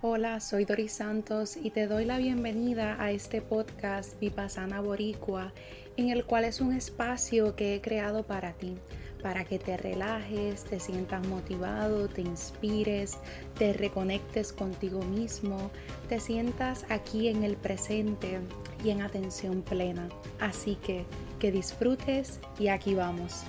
Hola, soy Doris Santos y te doy la bienvenida a este podcast Vipassana Boricua, en el cual es un espacio que he creado para ti, para que te relajes, te sientas motivado, te inspires, te reconectes contigo mismo, te sientas aquí en el presente y en atención plena. Así que que disfrutes y aquí vamos.